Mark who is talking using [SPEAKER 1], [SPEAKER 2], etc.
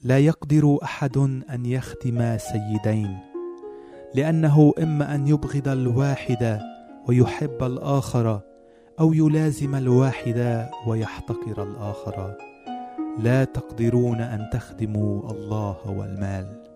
[SPEAKER 1] لا يقدر أحد أن يختم سيدين لأنه إما أن يبغض الواحد ويحب الآخر أو يلازم الواحد ويحتقر الآخر. لا تقدرون أن تخدموا الله والمال.